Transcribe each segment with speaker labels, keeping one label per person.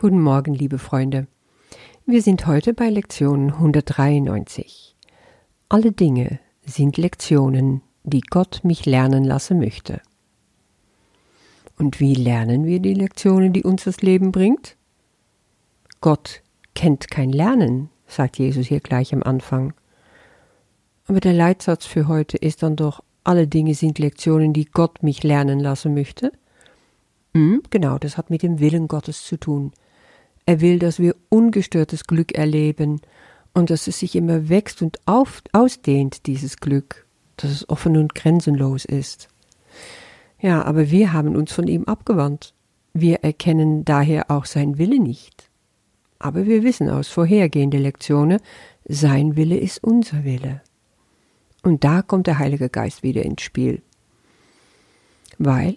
Speaker 1: Guten Morgen, liebe Freunde. Wir sind heute bei Lektion 193. Alle Dinge sind Lektionen, die Gott mich lernen lassen möchte. Und wie lernen wir die Lektionen, die uns das Leben bringt? Gott kennt kein Lernen, sagt Jesus hier gleich am Anfang. Aber der Leitsatz für heute ist dann doch, alle Dinge sind Lektionen, die Gott mich lernen lassen möchte. Hm, genau, das hat mit dem Willen Gottes zu tun. Er will, dass wir ungestörtes Glück erleben und dass es sich immer wächst und auf, ausdehnt, dieses Glück, dass es offen und grenzenlos ist. Ja, aber wir haben uns von ihm abgewandt. Wir erkennen daher auch sein Wille nicht. Aber wir wissen aus vorhergehenden Lektionen, sein Wille ist unser Wille. Und da kommt der Heilige Geist wieder ins Spiel. Weil,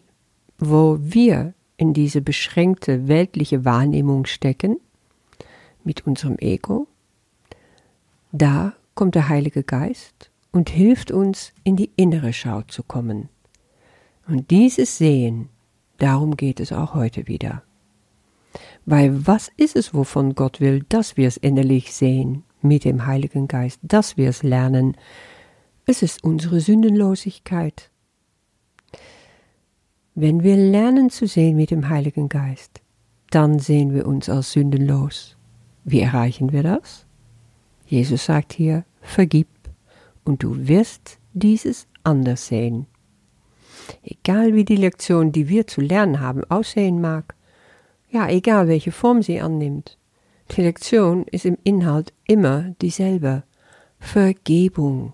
Speaker 1: wo wir in diese beschränkte weltliche Wahrnehmung stecken, mit unserem Ego, da kommt der Heilige Geist und hilft uns, in die innere Schau zu kommen. Und dieses Sehen, darum geht es auch heute wieder. Weil was ist es, wovon Gott will, dass wir es innerlich sehen mit dem Heiligen Geist, dass wir es lernen? Es ist unsere Sündenlosigkeit. Wenn wir lernen zu sehen mit dem Heiligen Geist, dann sehen wir uns als sündenlos. Wie erreichen wir das? Jesus sagt hier, vergib und du wirst dieses anders sehen. Egal wie die Lektion, die wir zu lernen haben, aussehen mag, ja, egal welche Form sie annimmt, die Lektion ist im Inhalt immer dieselbe. Vergebung.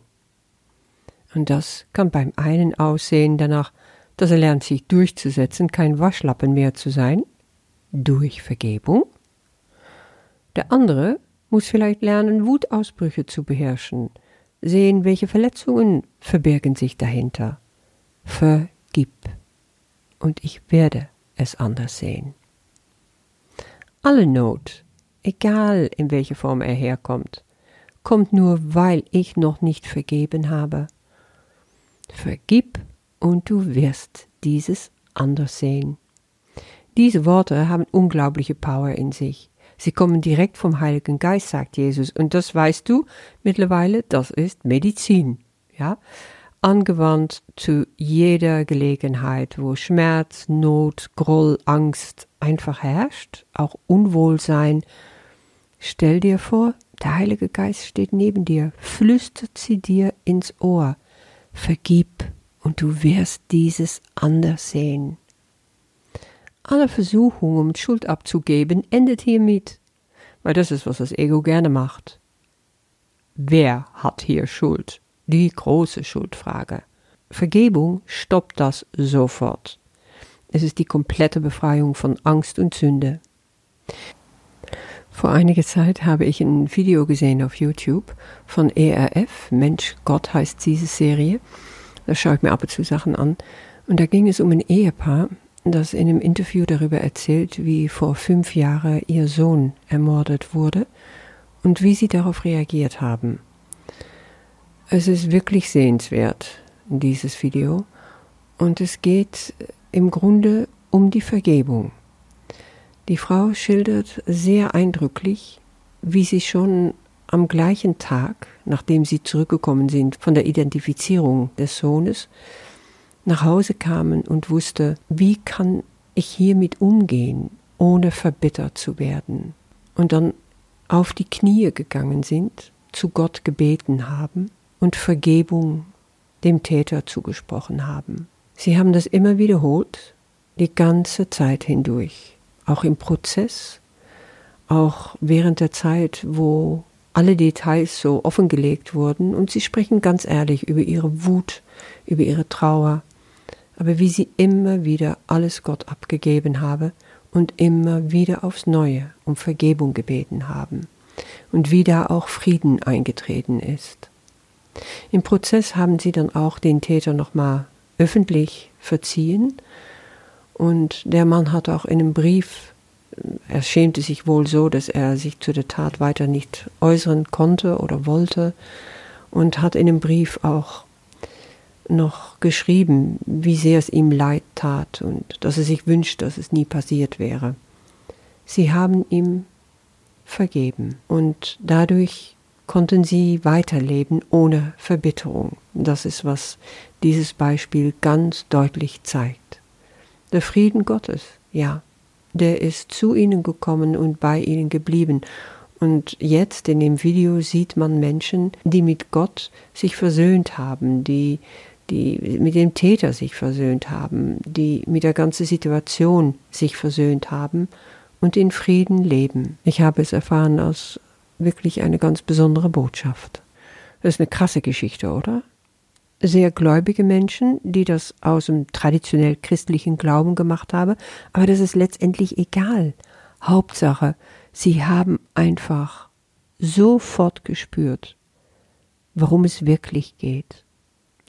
Speaker 1: Und das kann beim einen aussehen danach, dass er lernt, sich durchzusetzen, kein Waschlappen mehr zu sein, durch Vergebung. Der andere muss vielleicht lernen, Wutausbrüche zu beherrschen, sehen, welche Verletzungen verbergen sich dahinter. Vergib, und ich werde es anders sehen. Alle Not, egal in welcher Form er herkommt, kommt nur, weil ich noch nicht vergeben habe. Vergib und du wirst dieses anders sehen. Diese Worte haben unglaubliche Power in sich. Sie kommen direkt vom Heiligen Geist, sagt Jesus. Und das weißt du mittlerweile, das ist Medizin. Ja? Angewandt zu jeder Gelegenheit, wo Schmerz, Not, Groll, Angst einfach herrscht, auch Unwohlsein. Stell dir vor, der Heilige Geist steht neben dir, flüstert sie dir ins Ohr. Vergib und du wirst dieses anders sehen. Alle Versuchung, um Schuld abzugeben, endet hiermit, weil das ist, was das Ego gerne macht. Wer hat hier Schuld? Die große Schuldfrage. Vergebung stoppt das sofort. Es ist die komplette Befreiung von Angst und Sünde. Vor einiger Zeit habe ich ein Video gesehen auf YouTube von ERF, Mensch Gott heißt diese Serie, da schaue ich mir ab und zu Sachen an. Und da ging es um ein Ehepaar, das in einem Interview darüber erzählt, wie vor fünf Jahren ihr Sohn ermordet wurde und wie sie darauf reagiert haben. Es ist wirklich sehenswert, dieses Video. Und es geht im Grunde um die Vergebung. Die Frau schildert sehr eindrücklich, wie sie schon am gleichen Tag, nachdem sie zurückgekommen sind von der Identifizierung des Sohnes, nach Hause kamen und wusste, wie kann ich hiermit umgehen, ohne verbittert zu werden. Und dann auf die Knie gegangen sind, zu Gott gebeten haben und Vergebung dem Täter zugesprochen haben. Sie haben das immer wiederholt, die ganze Zeit hindurch, auch im Prozess, auch während der Zeit, wo alle Details so offengelegt wurden und sie sprechen ganz ehrlich über ihre Wut, über ihre Trauer, aber wie sie immer wieder alles Gott abgegeben habe und immer wieder aufs Neue um Vergebung gebeten haben und wie da auch Frieden eingetreten ist. Im Prozess haben sie dann auch den Täter nochmal öffentlich verziehen und der Mann hat auch in einem Brief er schämte sich wohl so, dass er sich zu der Tat weiter nicht äußern konnte oder wollte und hat in dem Brief auch noch geschrieben, wie sehr es ihm leid tat und dass er sich wünscht, dass es nie passiert wäre. Sie haben ihm vergeben und dadurch konnten sie weiterleben ohne Verbitterung. Das ist, was dieses Beispiel ganz deutlich zeigt. Der Frieden Gottes, ja, der ist zu ihnen gekommen und bei ihnen geblieben. Und jetzt in dem Video sieht man Menschen, die mit Gott sich versöhnt haben, die, die mit dem Täter sich versöhnt haben, die mit der ganzen Situation sich versöhnt haben und in Frieden leben. Ich habe es erfahren aus wirklich eine ganz besondere Botschaft. Das ist eine krasse Geschichte, oder? Sehr gläubige Menschen, die das aus dem traditionell christlichen Glauben gemacht haben, aber das ist letztendlich egal. Hauptsache, sie haben einfach sofort gespürt, worum es wirklich geht.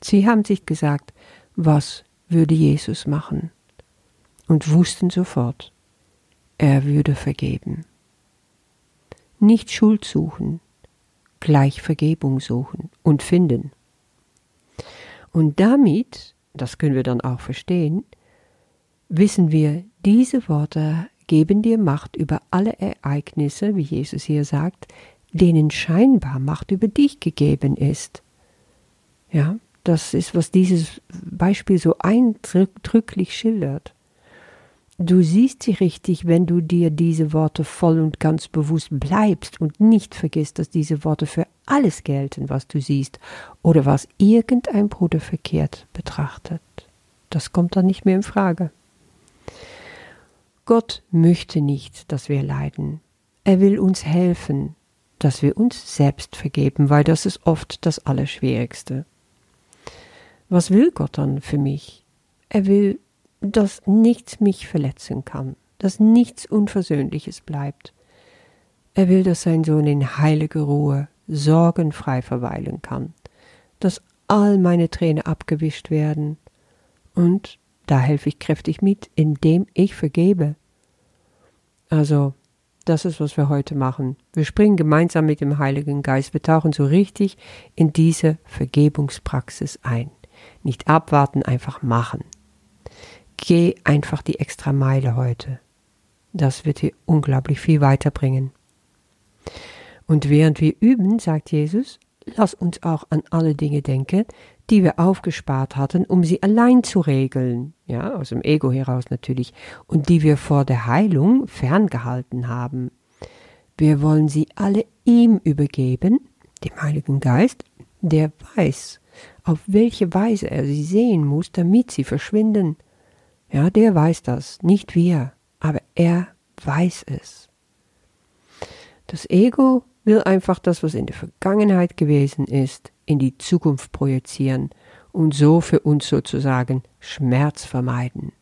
Speaker 1: Sie haben sich gesagt, was würde Jesus machen? Und wussten sofort, er würde vergeben. Nicht Schuld suchen, gleich Vergebung suchen und finden. Und damit, das können wir dann auch verstehen, wissen wir, diese Worte geben dir Macht über alle Ereignisse, wie Jesus hier sagt, denen scheinbar Macht über dich gegeben ist. Ja, das ist, was dieses Beispiel so eindrücklich schildert. Du siehst sie richtig, wenn du dir diese Worte voll und ganz bewusst bleibst und nicht vergisst, dass diese Worte für alles gelten, was du siehst oder was irgendein Bruder verkehrt betrachtet. Das kommt dann nicht mehr in Frage. Gott möchte nicht, dass wir leiden. Er will uns helfen, dass wir uns selbst vergeben, weil das ist oft das Allerschwierigste. Was will Gott dann für mich? Er will dass nichts mich verletzen kann, dass nichts Unversöhnliches bleibt. Er will, dass sein Sohn in heiliger Ruhe sorgenfrei verweilen kann, dass all meine Tränen abgewischt werden, und da helfe ich kräftig mit, indem ich vergebe. Also, das ist, was wir heute machen. Wir springen gemeinsam mit dem Heiligen Geist, wir tauchen so richtig in diese Vergebungspraxis ein. Nicht abwarten, einfach machen. Geh einfach die extra Meile heute. Das wird dir unglaublich viel weiterbringen. Und während wir üben, sagt Jesus, lass uns auch an alle Dinge denken, die wir aufgespart hatten, um sie allein zu regeln, ja, aus dem Ego heraus natürlich, und die wir vor der Heilung ferngehalten haben. Wir wollen sie alle ihm übergeben, dem Heiligen Geist, der weiß, auf welche Weise er sie sehen muss, damit sie verschwinden. Ja, der weiß das, nicht wir, aber er weiß es. Das Ego will einfach das, was in der Vergangenheit gewesen ist, in die Zukunft projizieren und so für uns sozusagen Schmerz vermeiden.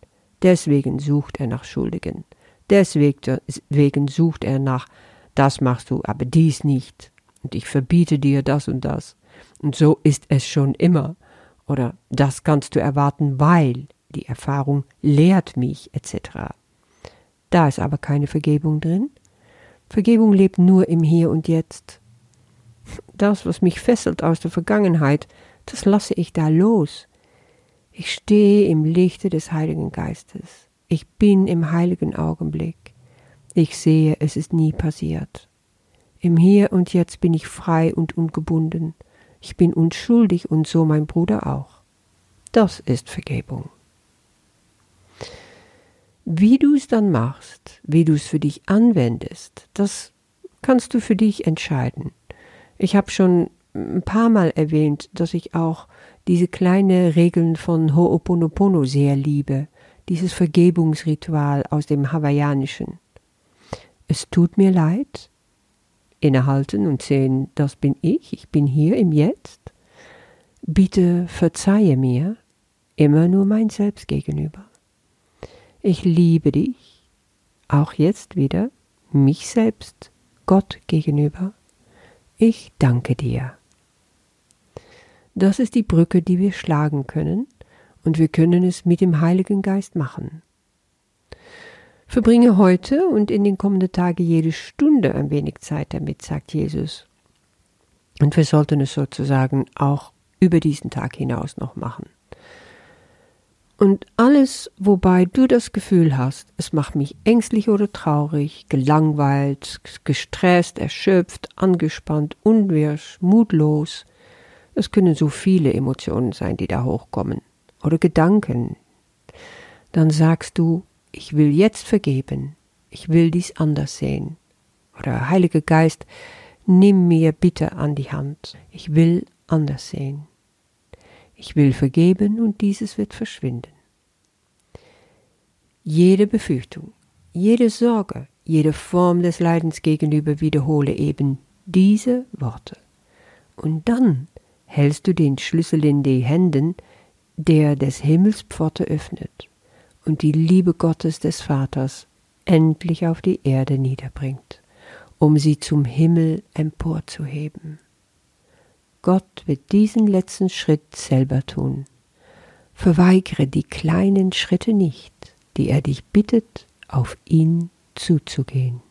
Speaker 1: Deswegen sucht er nach Schuldigen. Deswegen sucht er nach, das machst du, aber dies nicht. Und ich verbiete dir das und das. Und so ist es schon immer. Oder das kannst du erwarten, weil die Erfahrung lehrt mich etc. Da ist aber keine Vergebung drin. Vergebung lebt nur im Hier und Jetzt. Das, was mich fesselt aus der Vergangenheit, das lasse ich da los. Ich stehe im Lichte des Heiligen Geistes. Ich bin im heiligen Augenblick. Ich sehe, es ist nie passiert. Im Hier und Jetzt bin ich frei und ungebunden. Ich bin unschuldig und so mein Bruder auch. Das ist Vergebung. Wie du es dann machst, wie du es für dich anwendest, das kannst du für dich entscheiden. Ich habe schon ein paar Mal erwähnt, dass ich auch diese kleinen Regeln von Ho'oponopono sehr liebe, dieses Vergebungsritual aus dem Hawaiianischen. Es tut mir leid, innehalten und sehen, das bin ich, ich bin hier im Jetzt. Bitte verzeihe mir, immer nur mein Selbst gegenüber. Ich liebe dich, auch jetzt wieder, mich selbst, Gott gegenüber. Ich danke dir. Das ist die Brücke, die wir schlagen können, und wir können es mit dem Heiligen Geist machen. Verbringe heute und in den kommenden Tagen jede Stunde ein wenig Zeit damit, sagt Jesus. Und wir sollten es sozusagen auch über diesen Tag hinaus noch machen. Und alles, wobei du das Gefühl hast, es macht mich ängstlich oder traurig, gelangweilt, gestresst, erschöpft, angespannt, unwirsch, mutlos, es können so viele Emotionen sein, die da hochkommen, oder Gedanken, dann sagst du, ich will jetzt vergeben, ich will dies anders sehen. Oder Heiliger Geist, nimm mir bitte an die Hand, ich will anders sehen. Ich will vergeben und dieses wird verschwinden. Jede Befürchtung, jede Sorge, jede Form des Leidens gegenüber wiederhole eben diese Worte. Und dann hältst du den Schlüssel in die Händen, der des Himmels Pforte öffnet und die Liebe Gottes des Vaters endlich auf die Erde niederbringt, um sie zum Himmel emporzuheben. Gott wird diesen letzten Schritt selber tun. Verweigere die kleinen Schritte nicht, die er dich bittet, auf ihn zuzugehen.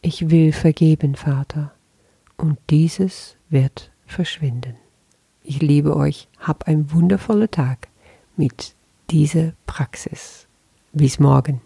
Speaker 1: Ich will vergeben, Vater, und dieses wird verschwinden. Ich liebe euch, hab einen wundervollen Tag mit dieser Praxis. Bis morgen.